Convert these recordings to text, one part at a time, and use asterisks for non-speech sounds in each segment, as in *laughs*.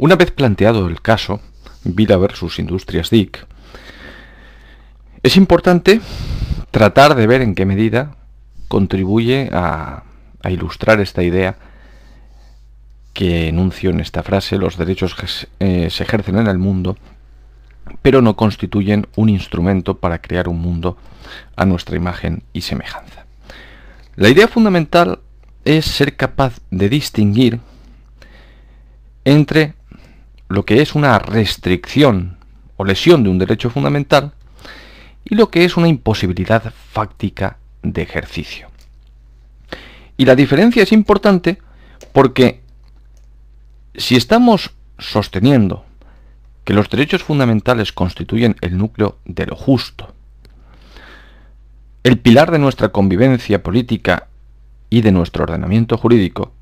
Una vez planteado el caso, Vida versus Industrias DIC, es importante tratar de ver en qué medida contribuye a, ilustrar esta idea que enuncio en esta frase, los derechos eh, se ejercen en el mundo, pero no constituyen un instrumento para crear un mundo a nuestra imagen y semejanza. La idea fundamental es ser capaz de distinguir entre lo que es una restricción o lesión de un derecho fundamental y lo que es una imposibilidad fáctica de ejercicio. Y la diferencia es importante porque si estamos sosteniendo que los derechos fundamentales constituyen el núcleo de lo justo, el pilar de nuestra convivencia política y de nuestro ordenamiento jurídico,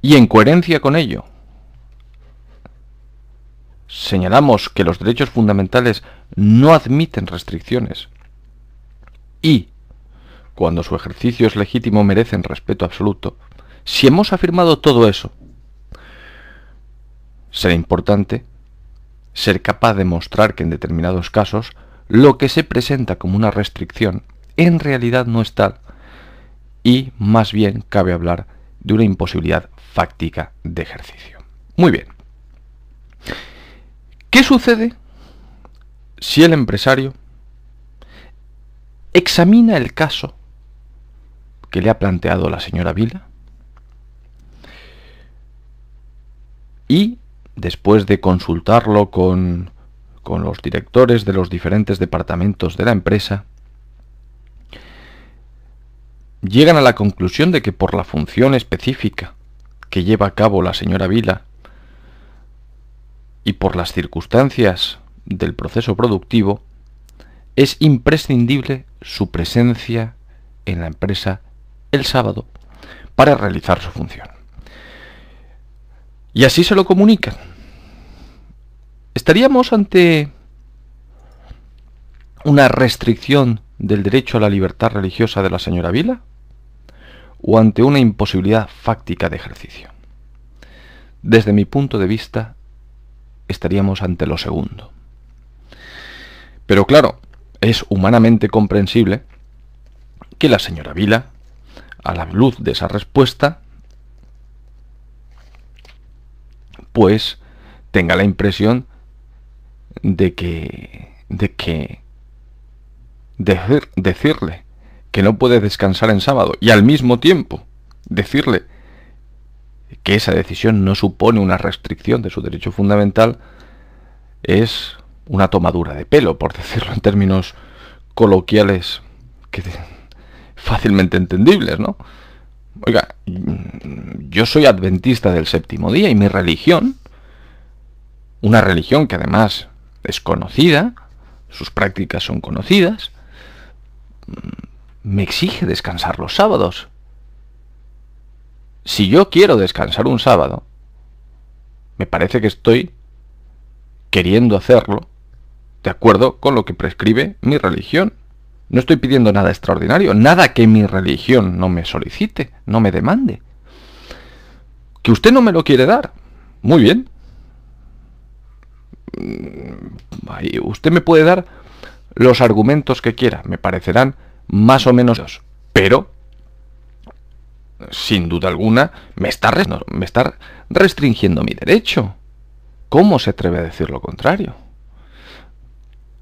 y en coherencia con ello, señalamos que los derechos fundamentales no admiten restricciones y, cuando su ejercicio es legítimo, merecen respeto absoluto, si hemos afirmado todo eso, será importante ser capaz de mostrar que en determinados casos lo que se presenta como una restricción en realidad no es tal y más bien cabe hablar de una imposibilidad fáctica de ejercicio. Muy bien. ¿Qué sucede si el empresario examina el caso que le ha planteado la señora Vila y después de consultarlo con, con los directores de los diferentes departamentos de la empresa, llegan a la conclusión de que por la función específica que lleva a cabo la señora Vila y por las circunstancias del proceso productivo, es imprescindible su presencia en la empresa el sábado para realizar su función. Y así se lo comunican. ¿Estaríamos ante una restricción del derecho a la libertad religiosa de la señora Vila? ¿O ante una imposibilidad fáctica de ejercicio? Desde mi punto de vista, estaríamos ante lo segundo. Pero claro, es humanamente comprensible que la señora Vila, a la luz de esa respuesta, pues tenga la impresión de que de que decirle que no puede descansar en sábado y al mismo tiempo decirle que esa decisión no supone una restricción de su derecho fundamental es una tomadura de pelo, por decirlo en términos coloquiales que fácilmente entendibles, ¿no? Oiga, yo soy adventista del séptimo día y mi religión, una religión que además es conocida, sus prácticas son conocidas, me exige descansar los sábados. Si yo quiero descansar un sábado, me parece que estoy queriendo hacerlo de acuerdo con lo que prescribe mi religión. No estoy pidiendo nada extraordinario, nada que mi religión no me solicite, no me demande. Que usted no me lo quiere dar. Muy bien. Mm, usted me puede dar los argumentos que quiera, me parecerán más o menos... Pero, sin duda alguna, me está, restringiendo mi derecho. ¿Cómo se atreve a decir lo contrario?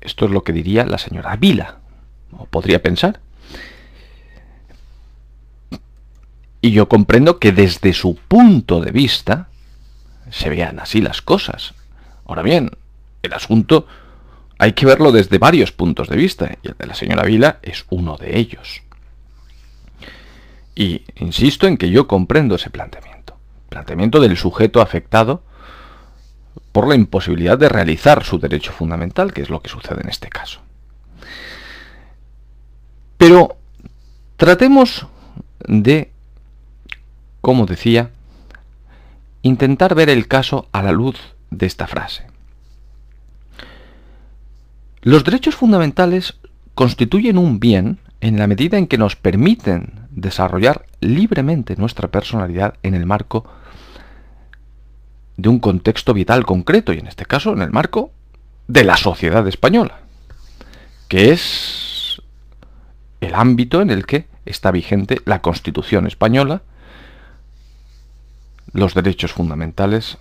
Esto es lo que diría la señora Vila, podría pensar. Y yo comprendo que desde su punto de vista se vean así las cosas. Ahora bien, el asunto hay que verlo desde varios puntos de vista, y el de la señora Vila es uno de ellos. Y insisto en que yo comprendo ese planteamiento. Planteamiento del sujeto afectado por la imposibilidad de realizar su derecho fundamental, que es lo que sucede en este caso. Pero tratemos de, como decía, intentar ver el caso a la luz de esta frase. Los derechos fundamentales constituyen un bien en la medida en que nos permiten desarrollar libremente nuestra personalidad en el marco de un contexto vital concreto, y en este caso en el marco de la sociedad española, que es el ámbito en el que está vigente la Constitución española, los derechos fundamentales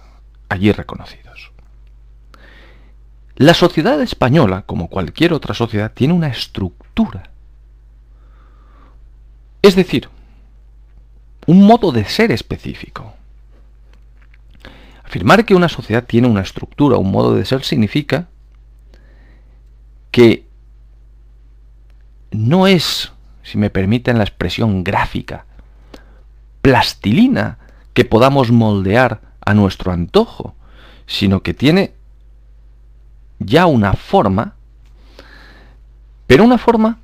allí reconocidos. La sociedad española, como cualquier otra sociedad, tiene una estructura. Es decir, un modo de ser específico. Afirmar que una sociedad tiene una estructura, un modo de ser, significa que no es, si me permiten la expresión gráfica, plastilina que podamos moldear a nuestro antojo, sino que tiene ya una forma, pero una forma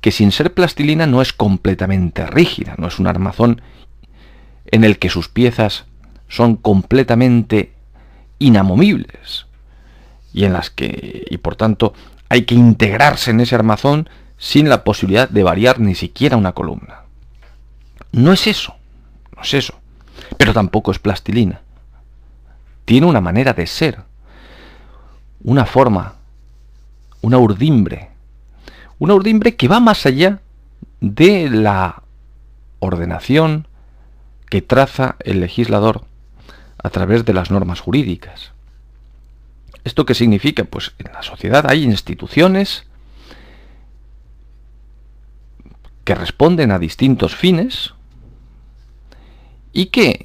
que sin ser plastilina no es completamente rígida, no es un armazón en el que sus piezas son completamente inamovibles y en las que y por tanto hay que integrarse en ese armazón sin la posibilidad de variar ni siquiera una columna. No es eso, no es eso, pero tampoco es plastilina. Tiene una manera de ser, una forma, una urdimbre, una urdimbre que va más allá de la ordenación que traza el legislador a través de las normas jurídicas. ¿Esto qué significa? Pues en la sociedad hay instituciones que responden a distintos fines y que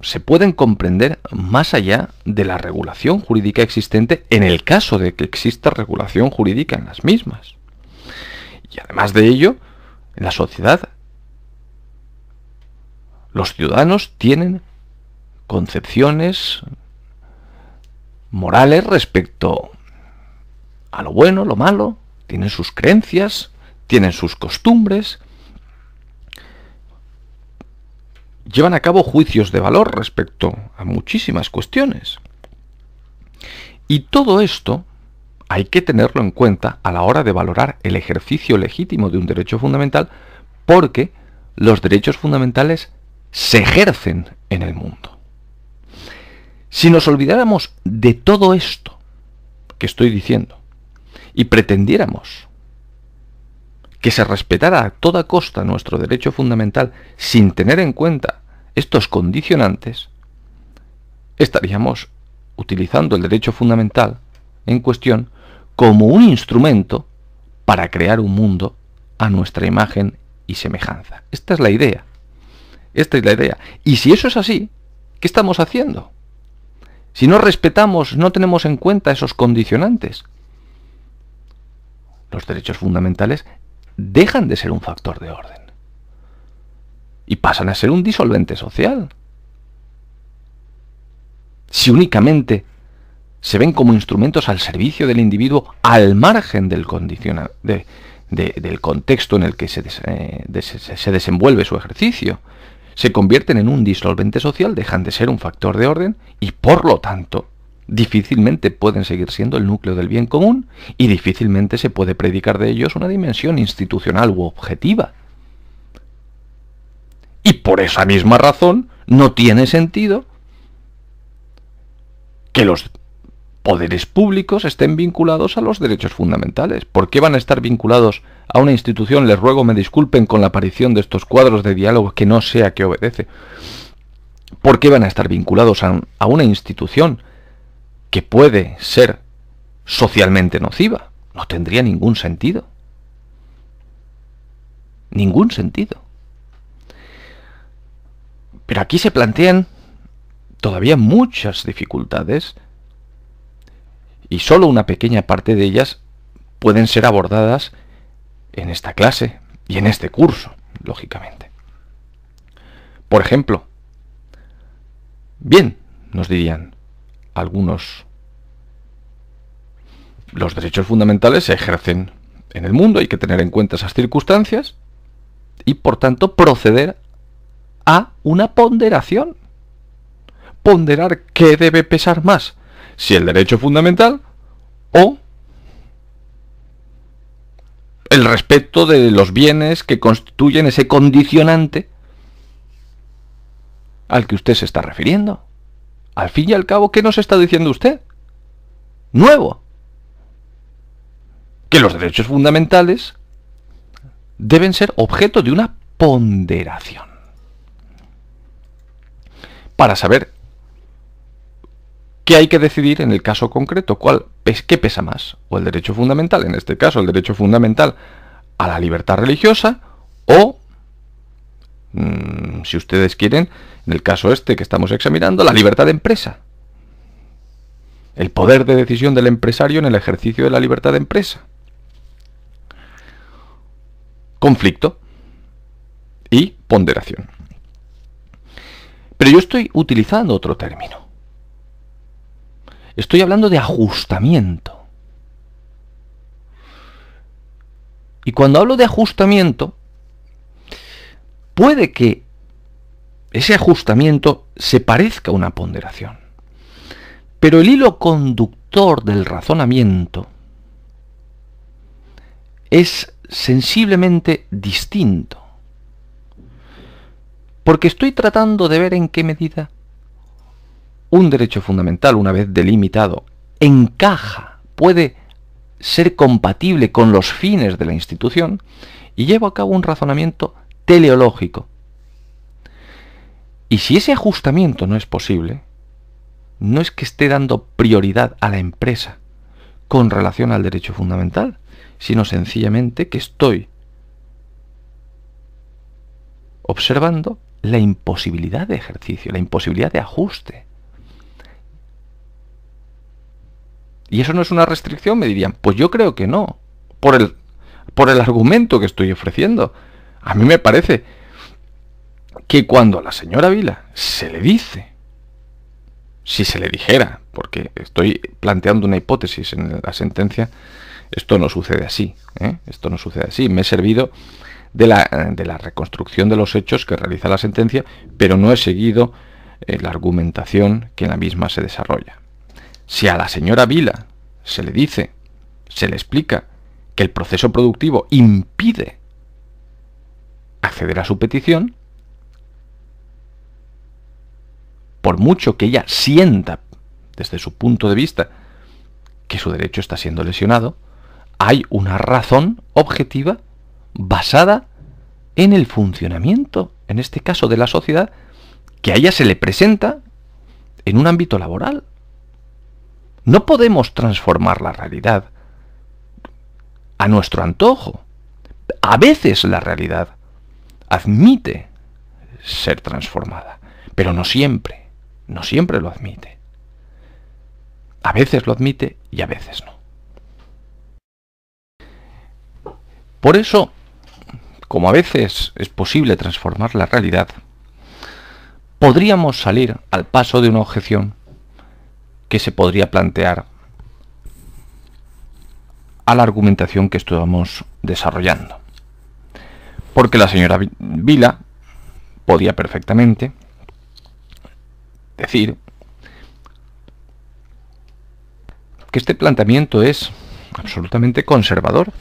se pueden comprender más allá de la regulación jurídica existente en el caso de que exista regulación jurídica en las mismas. Y además de ello, en la sociedad los ciudadanos tienen concepciones morales respecto a lo bueno, lo malo, tienen sus creencias, tienen sus costumbres, llevan a cabo juicios de valor respecto a muchísimas cuestiones. Y todo esto hay que tenerlo en cuenta a la hora de valorar el ejercicio legítimo de un derecho fundamental porque los derechos fundamentales se ejercen en el mundo. Si nos olvidáramos de todo esto que estoy diciendo y pretendiéramos que se respetara a toda costa nuestro derecho fundamental sin tener en cuenta estos condicionantes, estaríamos utilizando el derecho fundamental en cuestión como un instrumento para crear un mundo a nuestra imagen y semejanza. Esta es la idea. Esta es la idea. Y si eso es así, ¿qué estamos haciendo? si no respetamos, no tenemos en cuenta esos condicionantes, los derechos fundamentales dejan de ser un factor de orden y pasan a ser un disolvente social. Si únicamente se ven como instrumentos al servicio del individuo al margen del, del contexto en el que se, eh, se desenvuelve su ejercicio, se convierten en un disolvente social, dejan de ser un factor de orden y por lo tanto difícilmente pueden seguir siendo el núcleo del bien común y difícilmente se puede predicar de ellos una dimensión institucional u objetiva. Y por esa misma razón no tiene sentido que los poderes públicos estén vinculados a los derechos fundamentales. ¿Por qué van a estar vinculados a una institución? Les ruego me disculpen con la aparición de estos cuadros de diálogo que no sea que obedece. ¿Por qué van a estar vinculados a, a una institución que puede ser socialmente nociva? No tendría ningún sentido. Ningún sentido. Pero aquí se plantean todavía muchas dificultades y solo una pequeña parte de ellas pueden ser abordadas en esta clase y en este curso, lógicamente. Por ejemplo, bien, nos dirían algunos, los derechos fundamentales se ejercen en el mundo, hay que tener en cuenta esas circunstancias y por tanto proceder a una ponderación ponderar qué debe pesar más, si el derecho fundamental o el respeto de los bienes que constituyen ese condicionante al que usted se está refiriendo. Al fin y al cabo, ¿qué nos está diciendo usted? Nuevo. Que los derechos fundamentales deben ser objeto de una ponderación. Para saber qué hay que decidir en el caso concreto, cuál, qué pesa más, o el derecho fundamental, en este caso el derecho fundamental a la libertad religiosa, o, mm, si ustedes quieren, en el caso este que estamos examinando, la libertad de empresa. El poder de decisión del empresario en el ejercicio de la libertad de empresa. Conflicto y ponderación. Pero yo estoy utilizando otro término. Estoy hablando de ajustamiento. Y cuando hablo de ajustamiento, puede que ese ajustamiento se parezca a una ponderación. Pero el hilo conductor del razonamiento es sensiblemente distinto. Porque estoy tratando de ver en qué medida un derecho fundamental, una vez delimitado, encaja, puede ser compatible con los fines de la institución y llevo a cabo un razonamiento teleológico. Y si ese ajustamiento no es posible, no es que esté dando prioridad a la empresa con relación al derecho fundamental, sino sencillamente que estoy observando la imposibilidad de ejercicio, la imposibilidad de ajuste. ¿Y eso no es una restricción? Me dirían, pues yo creo que no, por el, por el argumento que estoy ofreciendo. A mí me parece que cuando a la señora Vila se le dice, si se le dijera, porque estoy planteando una hipótesis en la sentencia, esto no sucede así, ¿eh? esto no sucede así. Me he servido de la, de la, reconstrucción de los hechos que realiza la sentencia, pero no he seguido eh, la argumentación que en la misma se desarrolla. Si a la señora Vila se le dice, se le explica que el proceso productivo impide acceder a su petición, por mucho que ella sienta desde su punto de vista que su derecho está siendo lesionado, hay una razón objetiva basada en el funcionamiento, en este caso de la sociedad, que a ella se le presenta en un ámbito laboral. No podemos transformar la realidad a nuestro antojo. A veces la realidad admite ser transformada, pero no siempre, no siempre lo admite. A veces lo admite y a veces no. Por eso, como a veces es posible transformar la realidad, podríamos salir al paso de una objeción que se podría plantear a la argumentación que estamos desarrollando. Porque la señora Vila podía perfectamente decir que este planteamiento es absolutamente conservador.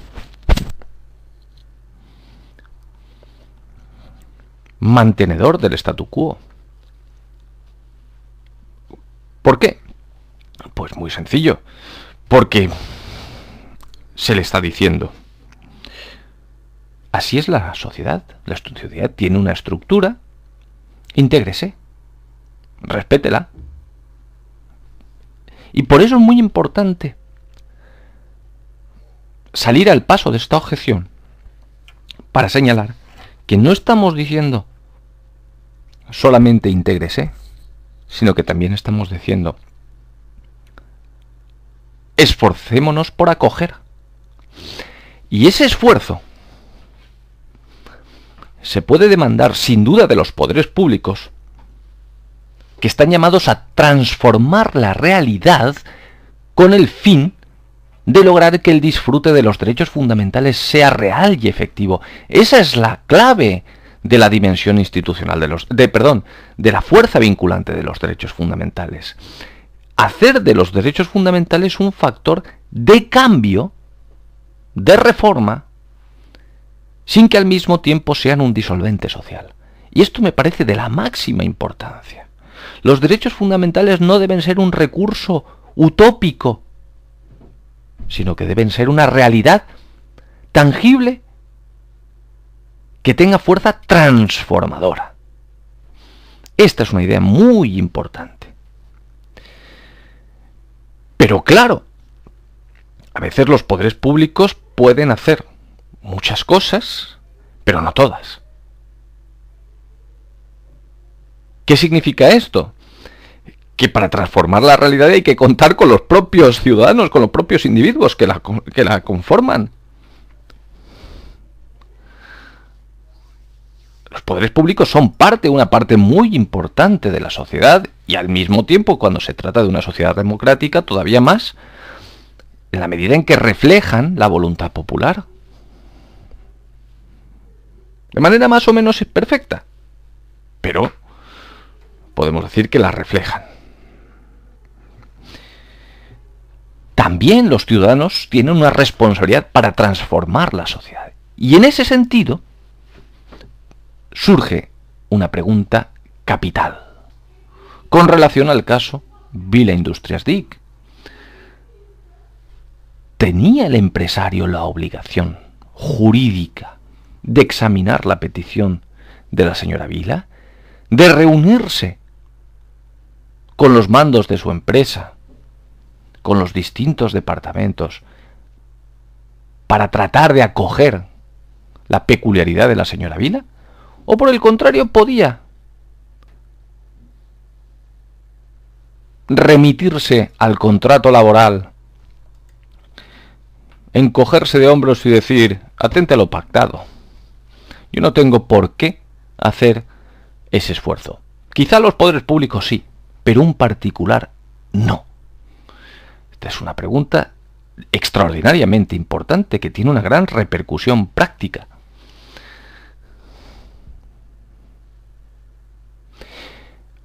Mantenedor del statu quo. ¿Por qué? Pues muy sencillo. Porque se le está diciendo. Así es la sociedad. La sociedad tiene una estructura. Intégrese. Respétela. Y por eso es muy importante salir al paso de esta objeción para señalar que no estamos diciendo solamente intégrese, sino que también estamos diciendo esforcémonos por acoger. Y ese esfuerzo se puede demandar sin duda de los poderes públicos, que están llamados a transformar la realidad con el fin de lograr que el disfrute de los derechos fundamentales sea real y efectivo. Esa es la clave de la dimensión institucional de los de perdón, de la fuerza vinculante de los derechos fundamentales. Hacer de los derechos fundamentales un factor de cambio, de reforma, sin que al mismo tiempo sean un disolvente social. Y esto me parece de la máxima importancia. Los derechos fundamentales no deben ser un recurso utópico, sino que deben ser una realidad tangible que tenga fuerza transformadora. Esta es una idea muy importante. Pero claro, a veces los poderes públicos pueden hacer muchas cosas, pero no todas. ¿Qué significa esto? Que para transformar la realidad hay que contar con los propios ciudadanos, con los propios individuos que la, que la conforman. Los poderes públicos son parte, una parte muy importante de la sociedad y al mismo tiempo, cuando se trata de una sociedad democrática, todavía más, en la medida en que reflejan la voluntad popular. De manera más o menos perfecta, pero podemos decir que la reflejan. También los ciudadanos tienen una responsabilidad para transformar la sociedad. Y en ese sentido, surge una pregunta capital con relación al caso Vila Industrias DIC. ¿Tenía el empresario la obligación jurídica de examinar la petición de la señora Vila? ¿De reunirse con los mandos de su empresa, con los distintos departamentos, para tratar de acoger la peculiaridad de la señora Vila? ¿O por el contrario podía remitirse al contrato laboral, encogerse de hombros y decir, atente a lo pactado? Yo no tengo por qué hacer ese esfuerzo. Quizá los poderes públicos sí, pero un particular no. Esta es una pregunta extraordinariamente importante que tiene una gran repercusión práctica.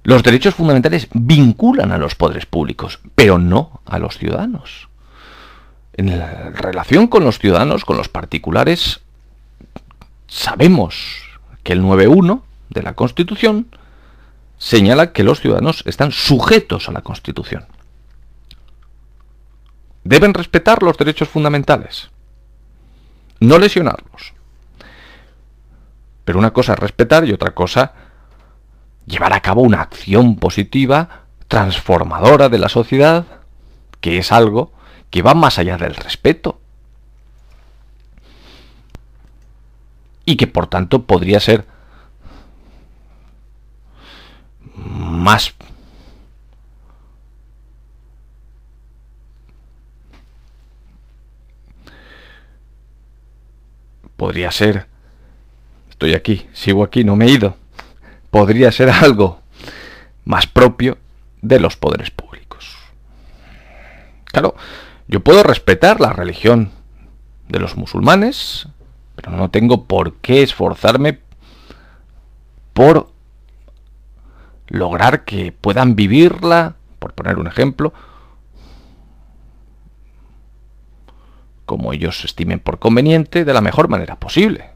Los derechos fundamentales vinculan a los poderes públicos, pero no a los ciudadanos. En la relación con los ciudadanos, con los particulares, sabemos que el 9.1 de la Constitución señala que los ciudadanos están sujetos a la Constitución. Deben respetar los derechos fundamentales, no lesionarlos. Pero una cosa es respetar y otra cosa llevar a cabo una acción positiva, transformadora de la sociedad, que es algo que va más allá del respeto. Y que por tanto podría ser más podría ser estoy aquí, sigo aquí, no me he ido podría ser *laughs* algo más propio de los poderes públicos. Claro, yo puedo respetar la religión de los musulmanes, pero no tengo por qué esforzarme por lograr que puedan vivirla, por poner un ejemplo, como ellos estimen por conveniente, de la mejor manera posible.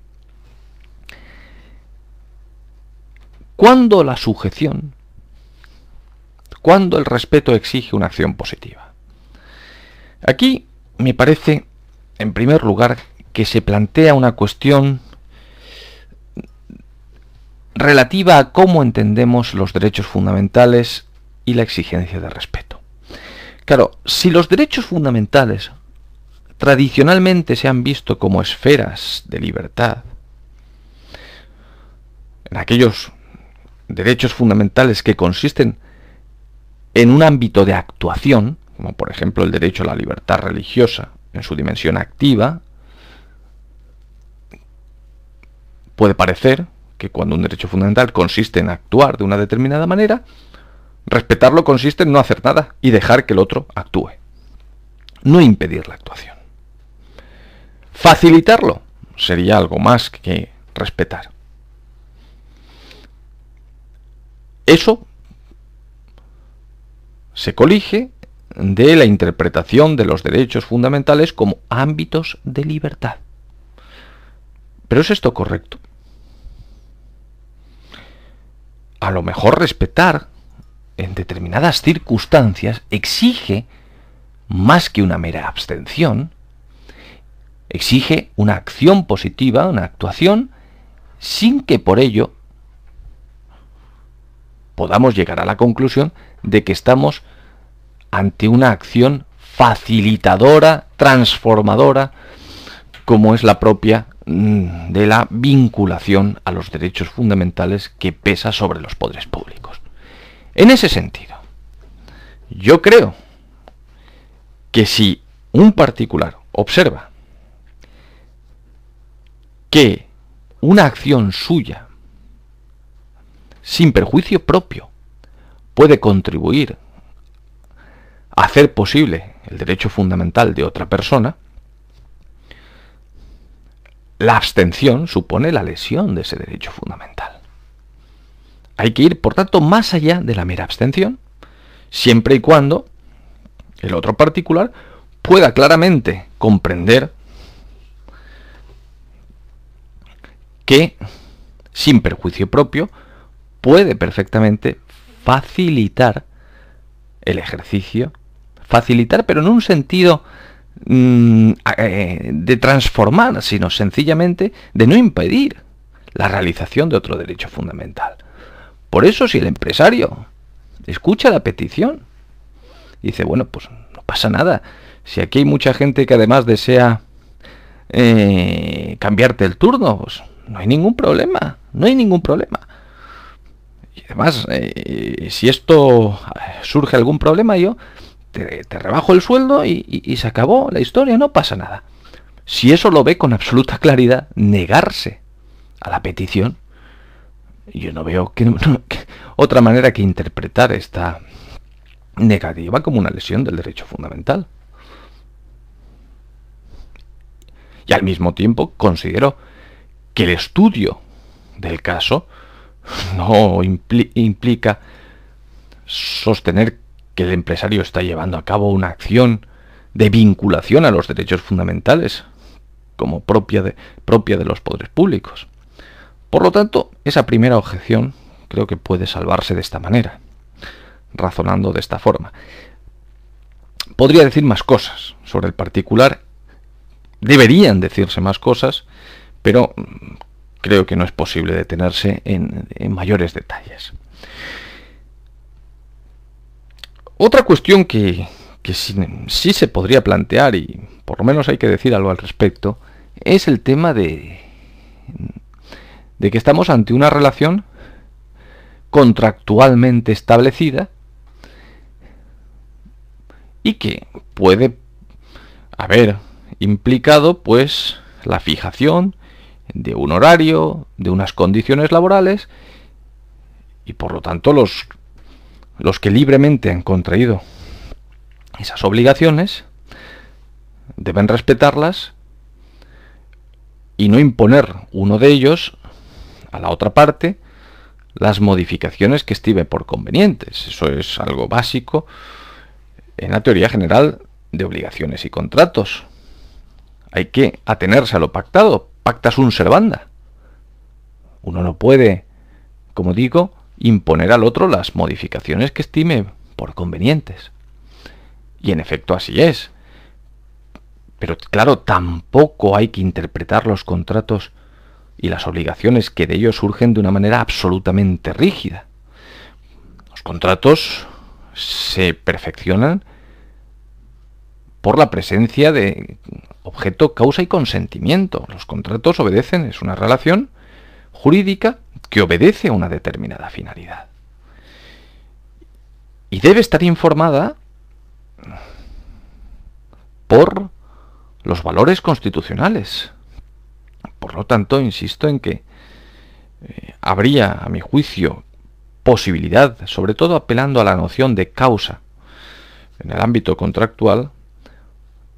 ¿Cuándo la sujeción? ¿Cuándo el respeto exige una acción positiva? Aquí me parece, en primer lugar, que se plantea una cuestión relativa a cómo entendemos los derechos fundamentales y la exigencia de respeto. Claro, si los derechos fundamentales tradicionalmente se han visto como esferas de libertad, en aquellos derechos fundamentales que consisten en un ámbito de actuación, como por ejemplo el derecho a la libertad religiosa en su dimensión activa, puede parecer que cuando un derecho fundamental consiste en actuar de una determinada manera, respetarlo consiste en no hacer nada y dejar que el otro actúe. No impedir la actuación. Facilitarlo sería algo más que respetar. eso se colige de la interpretación de los derechos fundamentales como ámbitos de libertad. ¿Pero es esto correcto? A lo mejor respetar en determinadas circunstancias exige más que una mera abstención, exige una acción positiva, una actuación, sin que por ello podamos llegar a la conclusión de que estamos ante una acción facilitadora, transformadora, como es la propia de la vinculación a los derechos fundamentales que pesa sobre los poderes públicos. En ese sentido, yo creo que si un particular observa que una acción suya, sin perjuicio propio, puede contribuir a hacer posible el derecho fundamental de otra persona, la abstención supone la lesión de ese derecho fundamental. Hay que ir, por tanto, más allá de la mera abstención, siempre y cuando el otro particular pueda claramente comprender que, sin perjuicio propio, puede perfectamente facilitar el ejercicio, facilitar, pero en un sentido mm, eh, de transformar, sino sencillamente de no impedir la realización de otro derecho fundamental. Por eso si el empresario escucha la petición y dice, bueno, pues no pasa nada, si aquí hay mucha gente que además desea eh, cambiarte el turno, pues no hay ningún problema, no hay ningún problema. Y además, eh, si esto surge algún problema, yo te, rebajo el sueldo y, se acabó la historia, no pasa nada. Si eso lo ve con absoluta claridad, negarse a la petición, yo no veo *laughs* que, otra manera que interpretar esta negativa como una lesión del derecho fundamental. Y al mismo tiempo considero que el estudio del caso no implica sostener que el empresario está llevando a cabo una acción de vinculación a los derechos fundamentales como propia de, propia de los poderes públicos. Por lo tanto, esa primera objeción creo que puede salvarse de esta manera, razonando de esta forma. Podría decir más cosas sobre el particular, deberían decirse más cosas, pero creo que no es posible detenerse en, mayores detalles. Otra cuestión que, sí, se podría plantear, y por lo menos hay que decir algo al respecto, es el tema de, de que estamos ante una relación contractualmente establecida y que puede haber implicado pues la fijación de un horario, de unas condiciones laborales, y por lo tanto los, los que libremente han contraído esas obligaciones deben respetarlas y no imponer uno de ellos a la otra parte las modificaciones que estime por convenientes. Eso es algo básico en la teoría general de obligaciones y contratos. Hay que atenerse a lo pactado, pacta sunt servanda. Uno no puede, como digo, imponer al otro las modificaciones que estime por convenientes. Y en efecto así es. Pero claro, tampoco hay que interpretar los contratos y las obligaciones que de ellos surgen de una manera absolutamente rígida. Los contratos se perfeccionan por la presencia de objeto, causa y consentimiento. Los contratos obedecen, es una relación jurídica que obedece a una determinada finalidad. Y debe estar informada por los valores constitucionales. Por lo tanto, insisto en que eh, habría, a mi juicio, posibilidad, sobre todo apelando a la noción de causa en el ámbito contractual,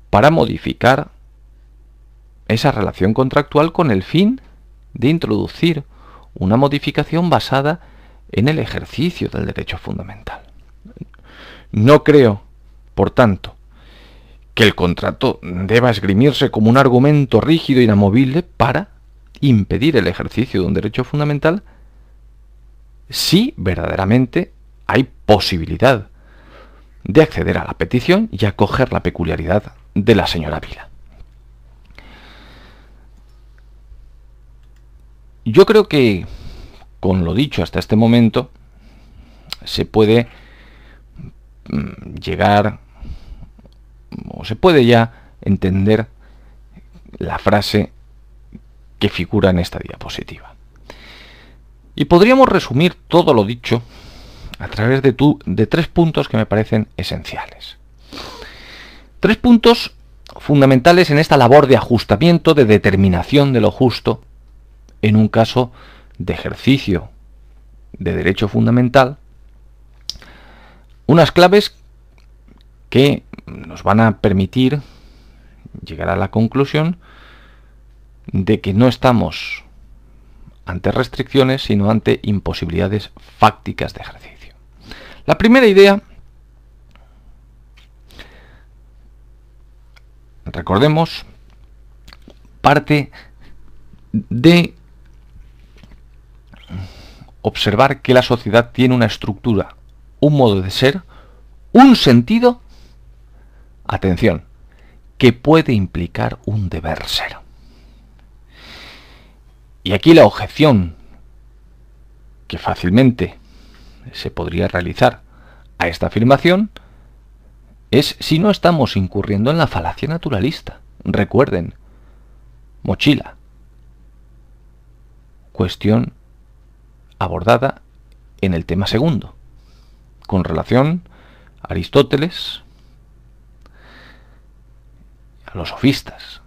para modificar esa relación contractual con el fin de introducir una modificación basada en el ejercicio del derecho fundamental. No creo, por tanto, que el contrato deba esgrimirse como un argumento rígido e inamovible para impedir el ejercicio de un derecho fundamental si verdaderamente hay posibilidad de acceder a la petición y acoger la peculiaridad de la señora Vila. Yo creo que con lo dicho hasta este momento se puede mm, llegar o se puede ya entender la frase que figura en esta diapositiva. Y podríamos resumir todo lo dicho a través de, de tres puntos que me parecen esenciales. Tres puntos fundamentales en esta labor de ajustamiento, de determinación de lo justo, en un caso de ejercicio de derecho fundamental, unas claves que nos van a permitir llegar a la conclusión de que no estamos ante restricciones, sino ante imposibilidades fácticas de ejercicio. La primera idea, recordemos, parte de observar que la sociedad tiene una estructura, un modo de ser, un sentido, atención, que puede implicar un deber ser. Y aquí la objeción que fácilmente se podría realizar a esta afirmación es si no estamos incurriendo en la falacia naturalista. Recuerden, mochila. Cuestión abordada en el tema segundo, con relación a Aristóteles, a los sofistas.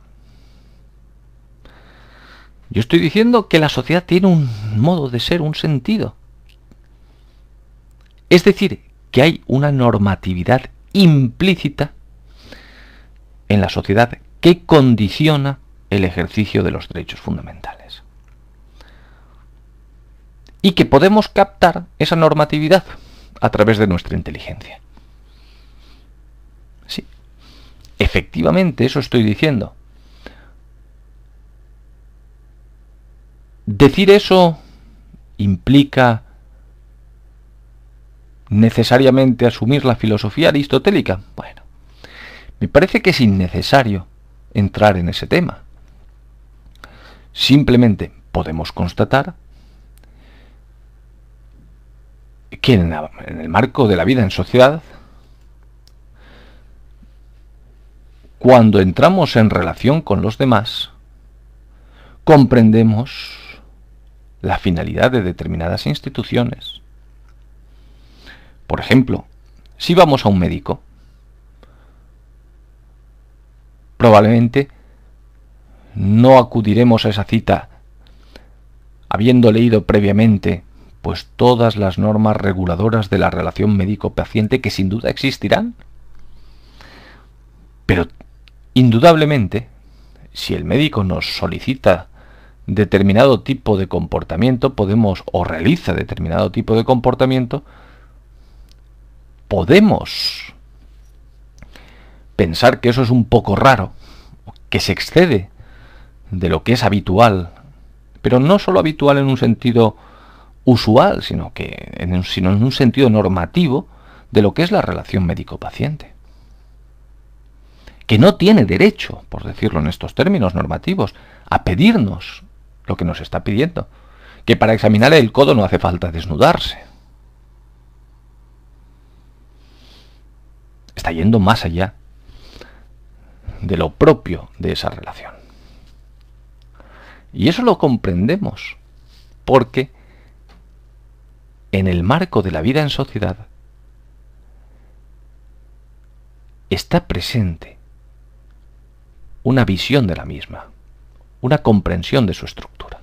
Yo estoy diciendo que la sociedad tiene un modo de ser, un sentido. Es decir, que hay una normatividad implícita en la sociedad que condiciona el ejercicio de los derechos fundamentales y que podemos captar esa normatividad a través de nuestra inteligencia. Sí, efectivamente, eso estoy diciendo. Decir eso implica necesariamente asumir la filosofía aristotélica. Bueno, me parece que es innecesario entrar en ese tema. Simplemente podemos constatar que en, el marco de la vida en sociedad, cuando entramos en relación con los demás, comprendemos la finalidad de determinadas instituciones. Por ejemplo, si vamos a un médico, probablemente no acudiremos a esa cita habiendo leído previamente pues todas las normas reguladoras de la relación médico-paciente que sin duda existirán. Pero indudablemente, si el médico nos solicita determinado tipo de comportamiento, podemos, o realiza determinado tipo de comportamiento, podemos pensar que eso es un poco raro, que se excede de lo que es habitual, pero no solo habitual en un sentido usual, sino que en un, sino en un sentido normativo de lo que es la relación médico-paciente. Que no tiene derecho, por decirlo en estos términos normativos, a pedirnos lo que nos está pidiendo. Que para examinar el codo no hace falta desnudarse. Está yendo más allá de lo propio de esa relación. Y eso lo comprendemos porque en el marco de la vida en sociedad, está presente una visión de la misma, una comprensión de su estructura,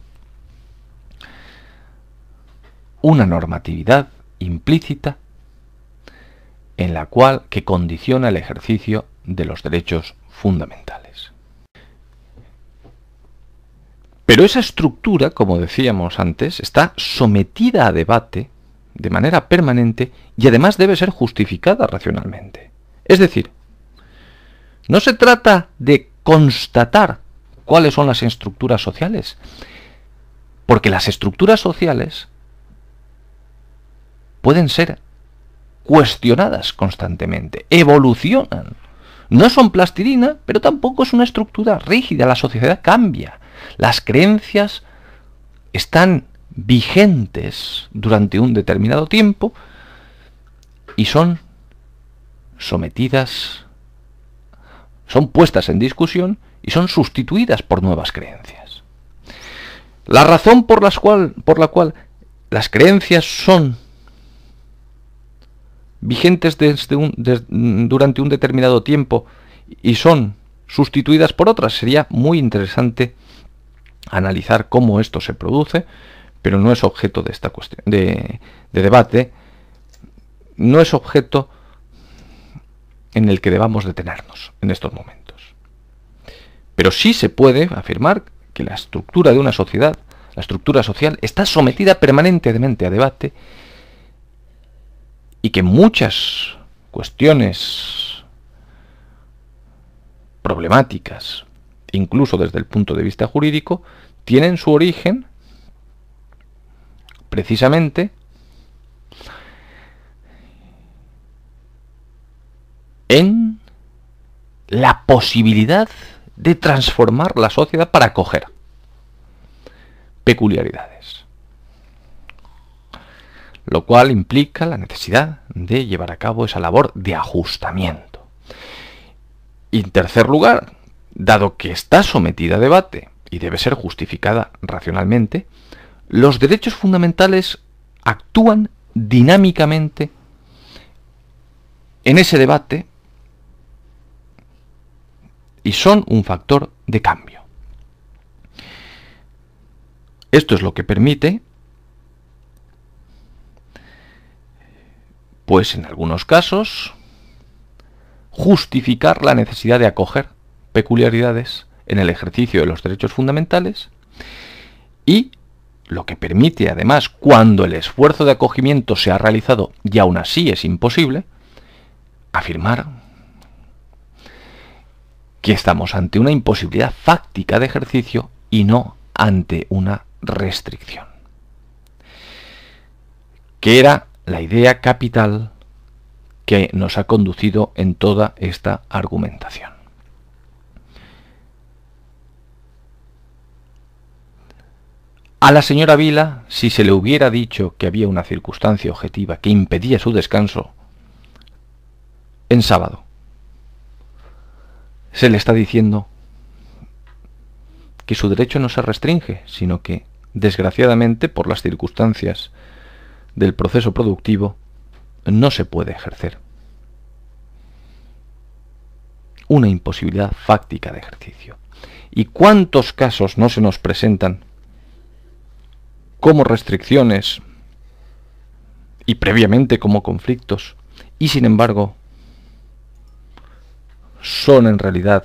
una normatividad implícita en la cual que condiciona el ejercicio de los derechos fundamentales. Pero esa estructura, como decíamos antes, está sometida a debate de manera permanente y además debe ser justificada racionalmente. Es decir, no se trata de constatar cuáles son las estructuras sociales, porque las estructuras sociales pueden ser cuestionadas constantemente, evolucionan. No son plastilina, pero tampoco es una estructura rígida, la sociedad cambia. Las creencias están vigentes durante un determinado tiempo y son sometidas, son puestas en discusión y son sustituidas por nuevas creencias. La razón por, cual, por la cual las creencias son vigentes durante un determinado tiempo y son sustituidas por otras, sería muy interesante analizar cómo esto se produce, pero no es objeto de esta cuestión de, de debate, no es objeto en el que debamos detenernos en estos momentos. Pero sí se puede afirmar que la estructura de una sociedad, la estructura social, está sometida permanentemente a debate y que muchas cuestiones problemáticas, incluso desde el punto de vista jurídico, tienen su origen precisamente en la posibilidad de transformar la sociedad para acoger peculiaridades. Lo cual implica la necesidad de llevar a cabo esa labor de ajustamiento. Y en tercer lugar, dado que está sometida a debate y debe ser justificada racionalmente, los derechos fundamentales actúan dinámicamente en ese debate y son un factor de cambio. Esto es lo que permite, pues en algunos casos, justificar la necesidad de acoger peculiaridades en el ejercicio de los derechos fundamentales y lo que permite además, cuando el esfuerzo de acogimiento se ha realizado y aún así es imposible, afirmar que estamos ante una imposibilidad fáctica de ejercicio y no ante una restricción. Que era la idea capital que nos ha conducido en toda esta argumentación. A la señora Vila, si se le hubiera dicho que había una circunstancia objetiva que impedía su descanso, en sábado, se le está diciendo que su derecho no se restringe, sino que, desgraciadamente, por las circunstancias del proceso productivo, no se puede ejercer. Una imposibilidad fáctica de ejercicio. ¿Y cuántos casos no se nos presentan como restricciones y previamente como conflictos, y sin embargo son en realidad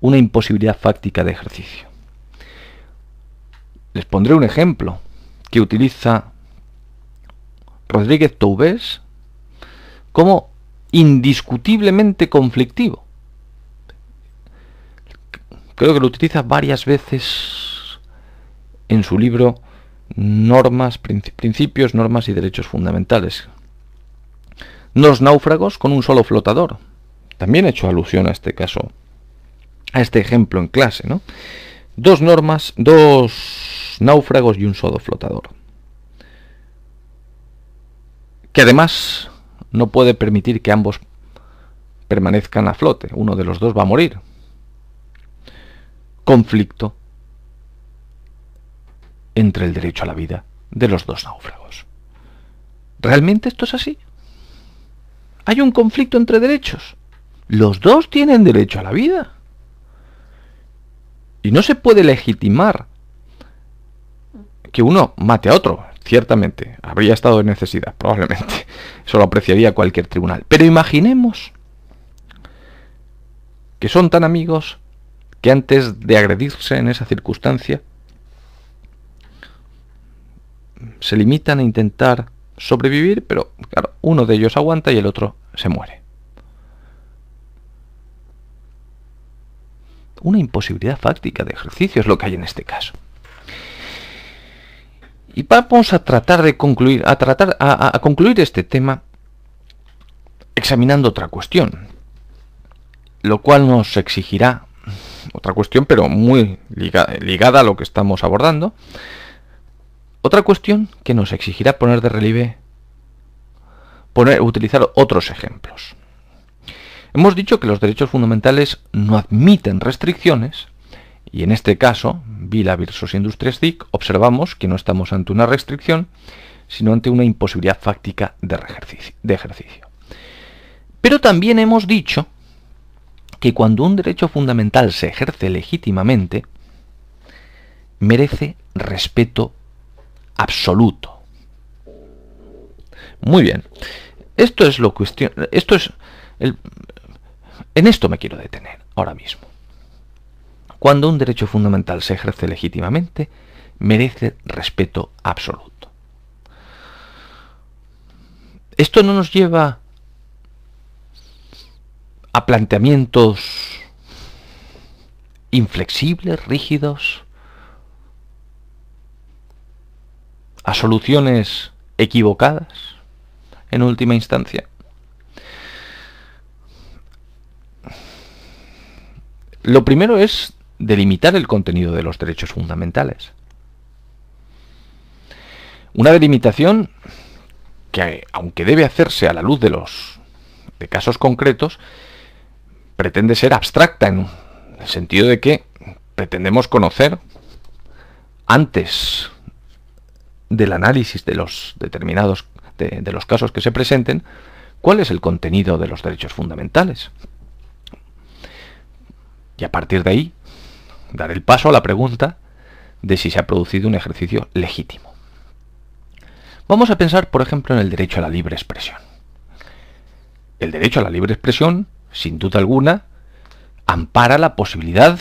una imposibilidad fáctica de ejercicio. Les pondré un ejemplo que utiliza Rodríguez Toubés como indiscutiblemente conflictivo. Creo que lo utiliza varias veces en su libro Normas, Principios, Normas y Derechos Fundamentales. Dos náufragos con un solo flotador. También he hecho alusión a este caso, a este ejemplo en clase, ¿no? Dos normas, dos náufragos y un solo flotador. Que además no puede permitir que ambos permanezcan a flote. Uno de los dos va a morir. Conflicto entre el derecho a la vida de los dos náufragos. ¿Realmente esto es así? ¿Hay un conflicto entre derechos? Los dos tienen derecho a la vida. Y no se puede legitimar que uno mate a otro. Ciertamente, habría estado en necesidad, probablemente. Eso lo apreciaría cualquier tribunal. Pero imaginemos que son tan amigos que antes de agredirse en esa circunstancia, se limitan a intentar sobrevivir, pero claro, uno de ellos aguanta y el otro se muere. Una imposibilidad fáctica de ejercicio es lo que hay en este caso. Y vamos a tratar de concluir, a tratar a, concluir este tema examinando otra cuestión, lo cual nos exigirá otra cuestión, pero muy ligada a lo que estamos abordando, otra cuestión que nos exigirá poner de relieve, poner, utilizar otros ejemplos. Hemos dicho que los derechos fundamentales no admiten restricciones, y en este caso, Vila versus Industrias DIC, observamos que no estamos ante una restricción, sino ante una imposibilidad fáctica de ejercicio. Pero también hemos dicho que cuando un derecho fundamental se ejerce legítimamente, merece respeto absoluto. Muy bien. Esto es lo cuestión. Esto es. El, en esto me quiero detener ahora mismo. Cuando un derecho fundamental se ejerce legítimamente, merece respeto absoluto. Esto no nos lleva a planteamientos inflexibles, rígidos, a soluciones equivocadas en última instancia. Lo primero es delimitar el contenido de los derechos fundamentales. Una delimitación que, aunque debe hacerse a la luz de los de casos concretos, pretende ser abstracta en el sentido de que pretendemos conocer antes del análisis de los determinados de, los casos que se presenten, cuál es el contenido de los derechos fundamentales. Y a partir de ahí, dar el paso a la pregunta de si se ha producido un ejercicio legítimo. Vamos a pensar, por ejemplo, en el derecho a la libre expresión. El derecho a la libre expresión, sin duda alguna, ampara la posibilidad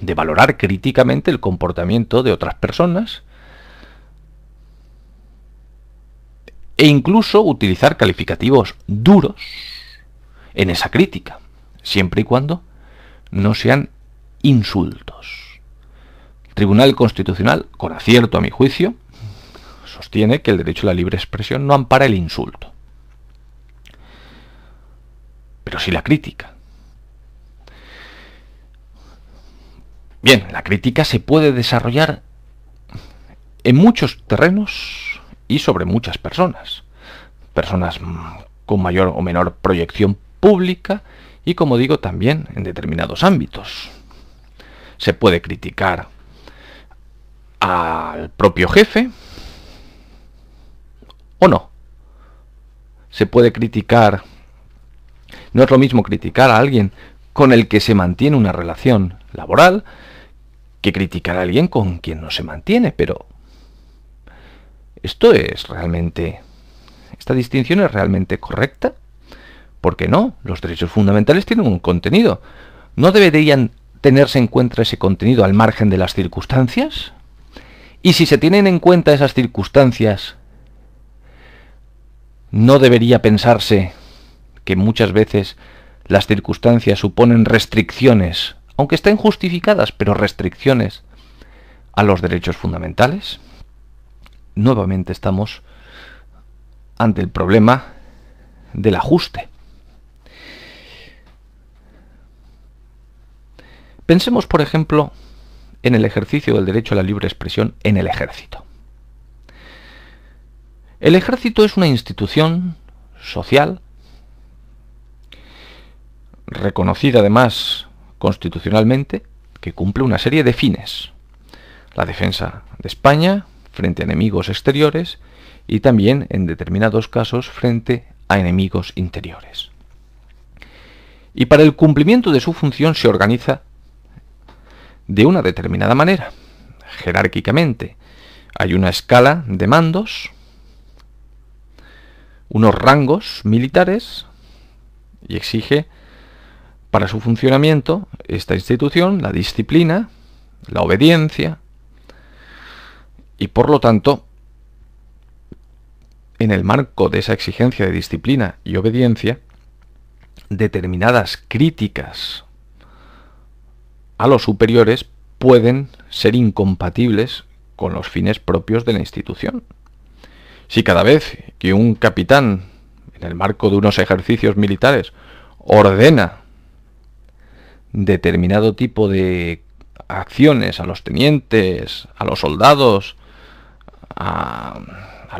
de valorar críticamente el comportamiento de otras personas e incluso utilizar calificativos duros en esa crítica, siempre y cuando no sean insultos. El Tribunal Constitucional, con acierto a mi juicio, sostiene que el derecho a la libre expresión no ampara el insulto, pero sí la crítica. Bien, la crítica se puede desarrollar en muchos terrenos y sobre muchas personas. Personas con mayor o menor proyección pública y, como digo, también en determinados ámbitos. Se puede criticar al propio jefe o no. Se puede criticar... No es lo mismo criticar a alguien con el que se mantiene una relación laboral que criticar a alguien con quien no se mantiene, pero ¿Esto es realmente... ¿Esta distinción es realmente correcta? ¿Por qué no? Los derechos fundamentales tienen un contenido. ¿No deberían tenerse en cuenta ese contenido al margen de las circunstancias? Y si se tienen en cuenta esas circunstancias, ¿no debería pensarse que muchas veces las circunstancias suponen restricciones, aunque estén justificadas, pero restricciones a los derechos fundamentales? Nuevamente estamos ante el problema del ajuste. Pensemos, por ejemplo, en el ejercicio del derecho a la libre expresión en el ejército. El ejército es una institución social reconocida además constitucionalmente que cumple una serie de fines. La defensa de España, frente a enemigos exteriores y también, en determinados casos, frente a enemigos interiores. Y para el cumplimiento de su función se organiza de una determinada manera, jerárquicamente. Hay una escala de mandos, unos rangos militares y exige para su funcionamiento esta institución la disciplina, la obediencia, y por lo tanto en el marco de esa exigencia de disciplina y obediencia, determinadas críticas a los superiores pueden ser incompatibles con los fines propios de la institución. Si cada vez que un capitán, en el marco de unos ejercicios militares, ordena determinado tipo de acciones a los tenientes, a los soldados, a,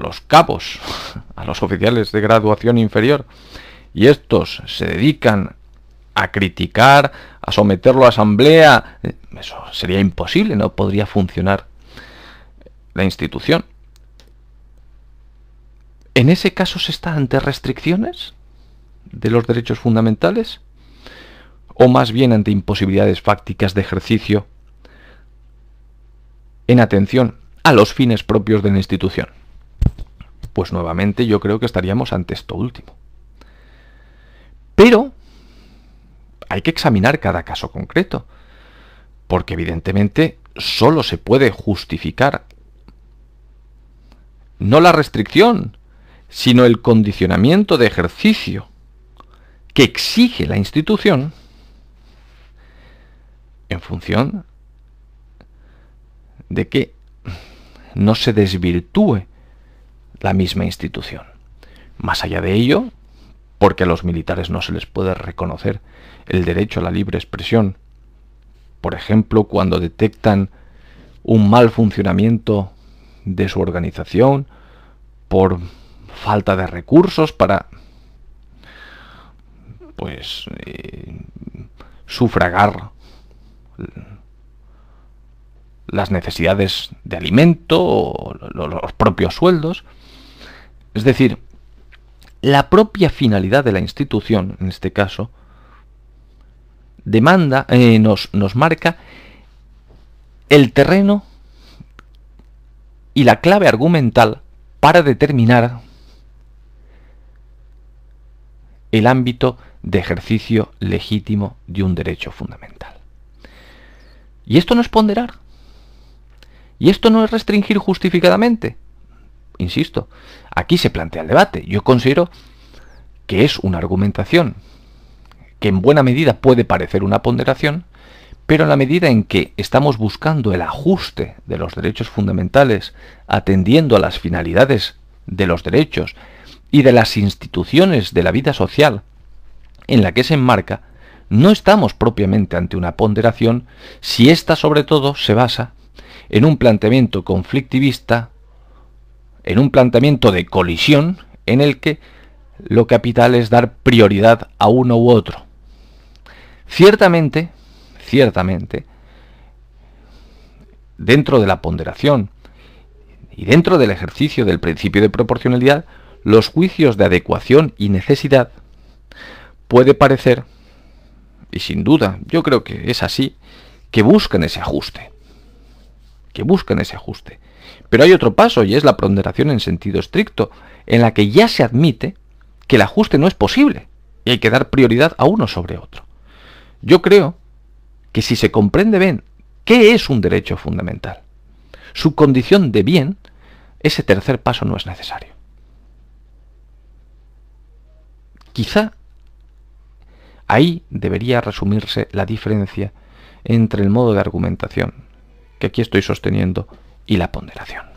los cabos, *laughs* a los oficiales de graduación inferior, y estos se dedican a criticar, a someterlo a asamblea, eso sería imposible, no podría funcionar la institución. ¿En ese caso se está ante restricciones de los derechos fundamentales? ¿O más bien ante imposibilidades fácticas de ejercicio en atención a los fines propios de la institución? Pues nuevamente yo creo que estaríamos ante esto último. Pero hay que examinar cada caso concreto, porque evidentemente solo se puede justificar no la restricción, sino el condicionamiento de ejercicio que exige la institución en función de que no se desvirtúe la misma institución. Más allá de ello, porque a los militares no se les puede reconocer el derecho a la libre expresión, por ejemplo, cuando detectan un mal funcionamiento de su organización por falta de recursos para pues eh, sufragar las necesidades de alimento o los propios sueldos. Es decir, la propia finalidad de la institución, en este caso, demanda, eh, nos, nos marca el terreno y la clave argumental para determinar el ámbito de ejercicio legítimo de un derecho fundamental. Y esto no es ponderar. Y esto no es restringir justificadamente. Insisto, aquí se plantea el debate. Yo considero que es una argumentación que en buena medida puede parecer una ponderación, pero en la medida en que estamos buscando el ajuste de los derechos fundamentales, atendiendo a las finalidades de los derechos y de las instituciones de la vida social en la que se enmarca, no estamos propiamente ante una ponderación si ésta sobre todo se basa en un planteamiento conflictivista, en un planteamiento de colisión en el que lo capital es dar prioridad a uno u otro. Ciertamente, ciertamente, dentro de la ponderación y dentro del ejercicio del principio de proporcionalidad, los juicios de adecuación y necesidad puede parecer, y sin duda yo creo que es así, que buscan ese ajuste, que buscan ese ajuste. Pero hay otro paso y es la ponderación en sentido estricto, en la que ya se admite que el ajuste no es posible y hay que dar prioridad a uno sobre otro. Yo creo que si se comprende bien qué es un derecho fundamental, su condición de bien, ese tercer paso no es necesario. Quizá ahí debería resumirse la diferencia entre el modo de argumentación que aquí estoy sosteniendo y la ponderación.